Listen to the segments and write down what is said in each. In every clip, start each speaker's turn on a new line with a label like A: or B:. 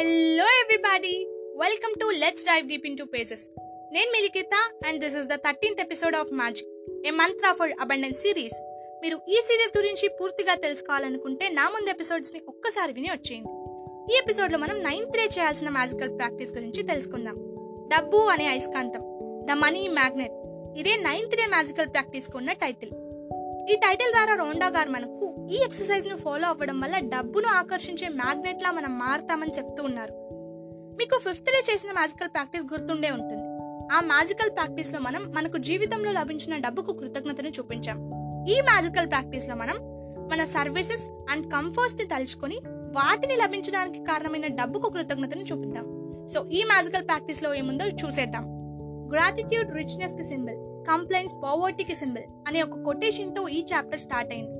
A: Hello everybody welcome to let's dive deep into pages నేను మిలికిత and this is the thirteenth episode of magic a mantra for abundance series మీరు ఈ series గురించి పూర్తిగా తెలుసుకోవాలనుకుంటే నా ముందు ఎపిసోడ్స్ని ఒక్కసారి విని వచ్చేయండి. ఈ ఎపిసోడ్లో మనం నైన్త్ డే చేయాల్సిన మ్యాజికల్ ప్రాక్టీస్ గురించి తెలుసుకుందాం. డబ్బు అనే అయస్కాంతం ద మనీ మ్యాగ్నెట్ ఇదే నైన్త్ డే మ్యాజికల్ ప్రాక్టీస్కి ఉన్న టైటిల్ ఈ టైటిల్ ద్వారా రోండా గారు మనకు ఈ ఎక్సర్సైజ్ను ఫాలో అవ్వడం వల్ల డబ్బును ఆకర్షించే మ్యాగ్నెట్ లా మనం మారతామని చెప్తూ ఉన్నారు. మీకు ఫిఫ్త్ డే చేసిన మ్యాజికల్ ప్రాక్టీస్ గుర్తుండే ఉంటుంది. ఆ మ్యాజికల్ ప్రాక్టీస్లో మనం మనకు జీవితంలో లభించిన డబ్బుకు కృతజ్ఞతను చూపించాం. ఈ మ్యాజికల్ ప్రాక్టీస్లో మనం మన సర్వీసెస్ అండ్ కంఫర్ట్స్ని తలుచుకొని వాటిని లభించడానికి కారణమైన డబ్బుకు కృతజ్ఞతను చూపిద్దాం. సో ఈ మ్యాజికల్ ప్రాక్టీస్లో ఏముందో చూసేద్దాం. గ్రాటిట్యూడ్ రిచ్నెస్కి సింబల్ కంప్లైంట్స్ పావర్టీకి సింబల్ అనే ఒక కొటేషన్తో ఈ చాప్టర్ స్టార్ట్ అయింది.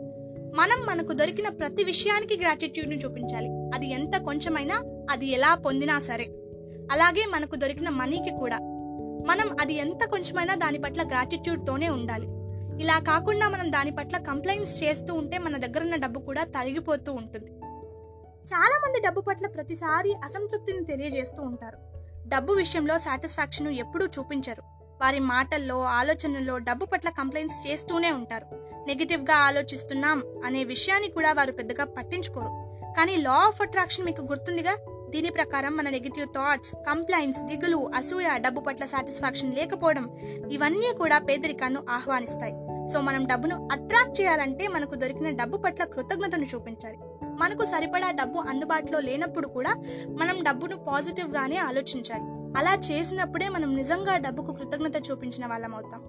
A: మనం మనకు దొరికిన ప్రతి విషయానికి గ్రాటిట్యూడ్ని చూపించాలి. అది ఎంత కొంచెమైనా అది ఎలా పొందినా సరే. అలాగే మనకు దొరికిన మనీకి కూడా. మనం అది ఎంత కొంచెమైనా దాని పట్ల గ్రాటిట్యూడ్ తోనే ఉండాలి. ఇలా కాకుండా మనం దాని పట్ల కంప్లైంట్స్ చేస్తూ ఉంటే మన దగ్గర ఉన్న డబ్బు కూడా తరిగిపోతూ ఉంటుంది. చాలా మంది డబ్బు పట్ల ప్రతిసారి అసంతృప్తిని తెలియజేస్తూ ఉంటారు. డబ్బు విషయంలో సాటిస్ఫాక్షన్ ఎప్పుడూ చూపించరు. వారి మాటల్లో ఆలోచనల్లో డబ్బు పట్ల కంప్లైంట్స్ చేస్తూనే ఉంటారు. నెగిటివ్గా ఆలోచిస్తున్నాం అనే విషయాన్ని కూడా వారు పెద్దగా పట్టించుకోరు. కానీ లా ఆఫ్ అట్రాక్షన్ మీకు గుర్తుందిగా? దీని ప్రకారం మన నెగిటివ్ థాట్స్ కంప్లైంట్స్ దిగులు అసూయ డబ్బు పట్ల సాటిస్ఫాక్షన్ లేకపోవడం ఇవన్నీ కూడా పేదరికాన్ని ఆహ్వానిస్తాయి. సో మనం డబ్బును అట్రాక్ట్ చేయాలంటే మనకు దొరికిన డబ్బు పట్ల కృతజ్ఞతను చూపించాలి. మనకు సరిపడా డబ్బు అందుబాటులో లేనప్పుడు కూడా మనం డబ్బును పాజిటివ్గానే ఆలోచించాలి. అలా చేసినప్పుడే మనం నిజంగా డబ్బుకు కృతజ్ఞత చూపించిన వాళ్ళం అవుతాం.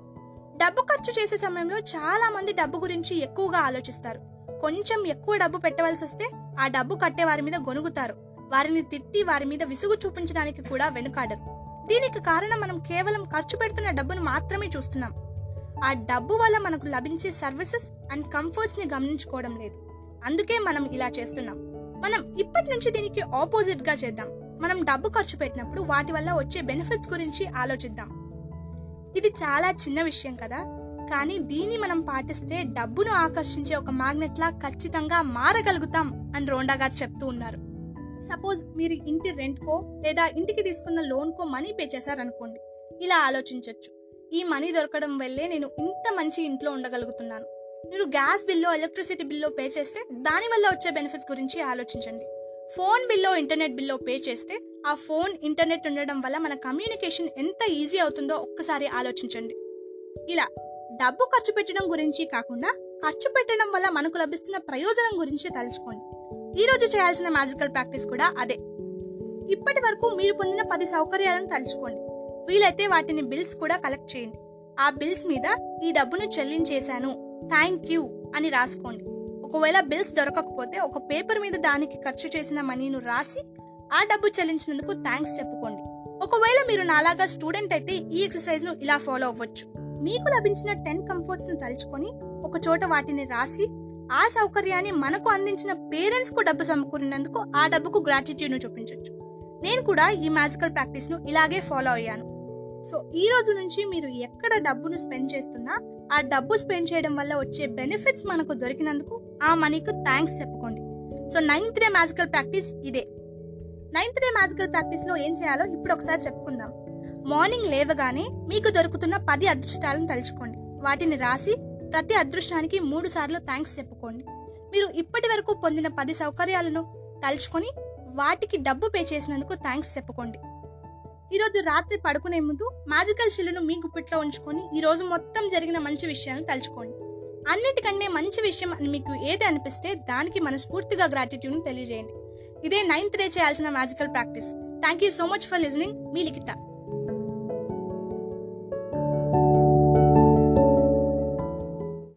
A: డబ్బు ఖర్చు చేసే సమయంలో చాలా మంది డబ్బు గురించి ఎక్కువగా ఆలోచిస్తారు. కొంచెం ఎక్కువ డబ్బు పెట్టవలసి వస్తే ఆ డబ్బు కట్టే వారి మీద గొనుగుతారు వారిని తిట్టి వారి మీద విసుగు చూపించడానికి కూడా వెనుకాడరు. దీనికి కారణం మనం కేవలం ఖర్చు పెడుతున్న డబ్బును మాత్రమే చూస్తున్నాం. ఆ డబ్బు వల్ల మనకు లభించే సర్వీసెస్ అండ్ కంఫర్ట్స్ని గమనించుకోవడం లేదు. అందుకే మనం ఇలా చేస్తున్నాం. మనం ఇప్పటి నుంచి దీనికి ఆపోజిట్గా చేద్దాం. మనం డబ్బు ఖర్చు పెట్టినప్పుడు వాటి వల్ల వచ్చే బెనిఫిట్స్ గురించి ఆలోచిద్దాం. ఇది చాలా చిన్న విషయం కదా. కానీ దీన్ని మనం పాటిస్తే డబ్బును ఆకర్షించే ఒక మ్యాగ్నెట్ లా ఖచ్చితంగా మారగలుగుతాం అని రోండా గారు చెప్తూ ఉన్నారు. సపోజ్ మీరు ఇంటి రెంట్కో లేదా ఇంటికి తీసుకున్న లోన్కో మనీ పే చేశారనుకోండి. ఇలా ఆలోచించవచ్చు ఈ మనీ దొరకడం వల్లే నేను ఇంత మంచి ఇంట్లో ఉండగలుగుతున్నాను. మీరు గ్యాస్ బిల్లో ఎలక్ట్రిసిటీ బిల్లో పే చేస్తే దానివల్ల వచ్చే బెనిఫిట్స్ గురించి ఆలోచించండి. ఫోన్ బిల్లో ఇంటర్నెట్ బిల్లో పే చేస్తే ఆ ఫోన్ ఇంటర్నెట్ ఉండడం వల్ల మన కమ్యూనికేషన్ ఎంత ఈజీ అవుతుందో ఒక్కసారి ఆలోచించండి. ఇలా డబ్బు ఖర్చు పెట్టడం గురించి కాకుండా ఖర్చు పెట్టడం వల్ల మనకు లభిస్తున్న ప్రయోజనం గురించి తలుచుకోండి. ఈ రోజు చేయాల్సిన మ్యాజికల్ ప్రాక్టీస్ కూడా అదే. ఇప్పటి వరకు మీరు పొందిన పది సౌకర్యాలను తలుచుకోండి. వీలైతే వాటిని బిల్స్ కూడా కలెక్ట్ చేయండి. ఆ బిల్స్ మీద ఈ డబ్బును చెల్లించేశాను. థ్యాంక్ యూ అని రాసుకోండి. ఒకవేళ బిల్స్ దొరకకపోతే ఒక పేపర్ మీద దానికి ఖర్చు చేసిన మనీను రాసి ఆ డబ్బు చెల్లించినందుకు థ్యాంక్స్ చెప్పుకోండి. ఒకవేళ మీరు నాలాగా స్టూడెంట్ అయితే ఈ ఎక్సర్సైజ్ను ఇలా ఫాలో అవ్వచ్చు. మీకు లభించిన టెన్ కంఫర్ట్స్ను తలుచుకొని ఒక చోట వాటిని రాసి ఆ సౌకర్యాన్ని మనకు అందించిన పేరెంట్స్కు డబ్బు సమకూరినందుకు ఆ డబ్బుకు గ్రాటిట్యూడ్ను చూపించవచ్చు నేను కూడా ఈ మ్యాజికల్ ప్రాక్టీస్ను ఇలాగే ఫాలో అయ్యాను. సో ఈ రోజు నుంచి మీరు ఎక్కడ డబ్బును స్పెండ్ చేస్తున్నా ఆ డబ్బు స్పెండ్ చేయడం వల్ల వచ్చే బెనిఫిట్స్ మనకు దొరికినందుకు ఆ మనీకు థ్యాంక్స్ చెప్పుకోండి. So ninth day magical practice ఇదే. నైన్త్ డే మ్యాజికల్ ప్రాక్టీస్లో ఏం చేయాలో ఇప్పుడు ఒకసారి చెప్పుకుందాం. మార్నింగ్ లేవగానే మీకు దొరుకుతున్న పది అదృష్టాలను తలుచుకోండి. వాటిని రాసి ప్రతి అదృష్టానికి మూడు సార్లు థ్యాంక్స్ చెప్పుకోండి. మీరు ఇప్పటి వరకు పొందిన పది సౌకర్యాలను తలుచుకొని వాటికి డబ్బు పే చేసినందుకు థ్యాంక్స్ చెప్పుకోండి. ఈరోజు రాత్రి పడుకునే ముందు మ్యాజికల్ షిల్లును మీ గుప్పిట్లో ఉంచుకొని ఈరోజు మొత్తం జరిగిన మంచి విషయాలను తలుచుకోండి. అన్నిటికంటే మంచి విషయం అని మీకు ఏది అనిపిస్తే దానికి మనస్ఫూర్తిగా గ్రాటిట్యూడ్ని తెలియజేయండి. ఇదే నైన్త్ డే చేయాల్సిన magical practice thank you so much for listening me Likhita.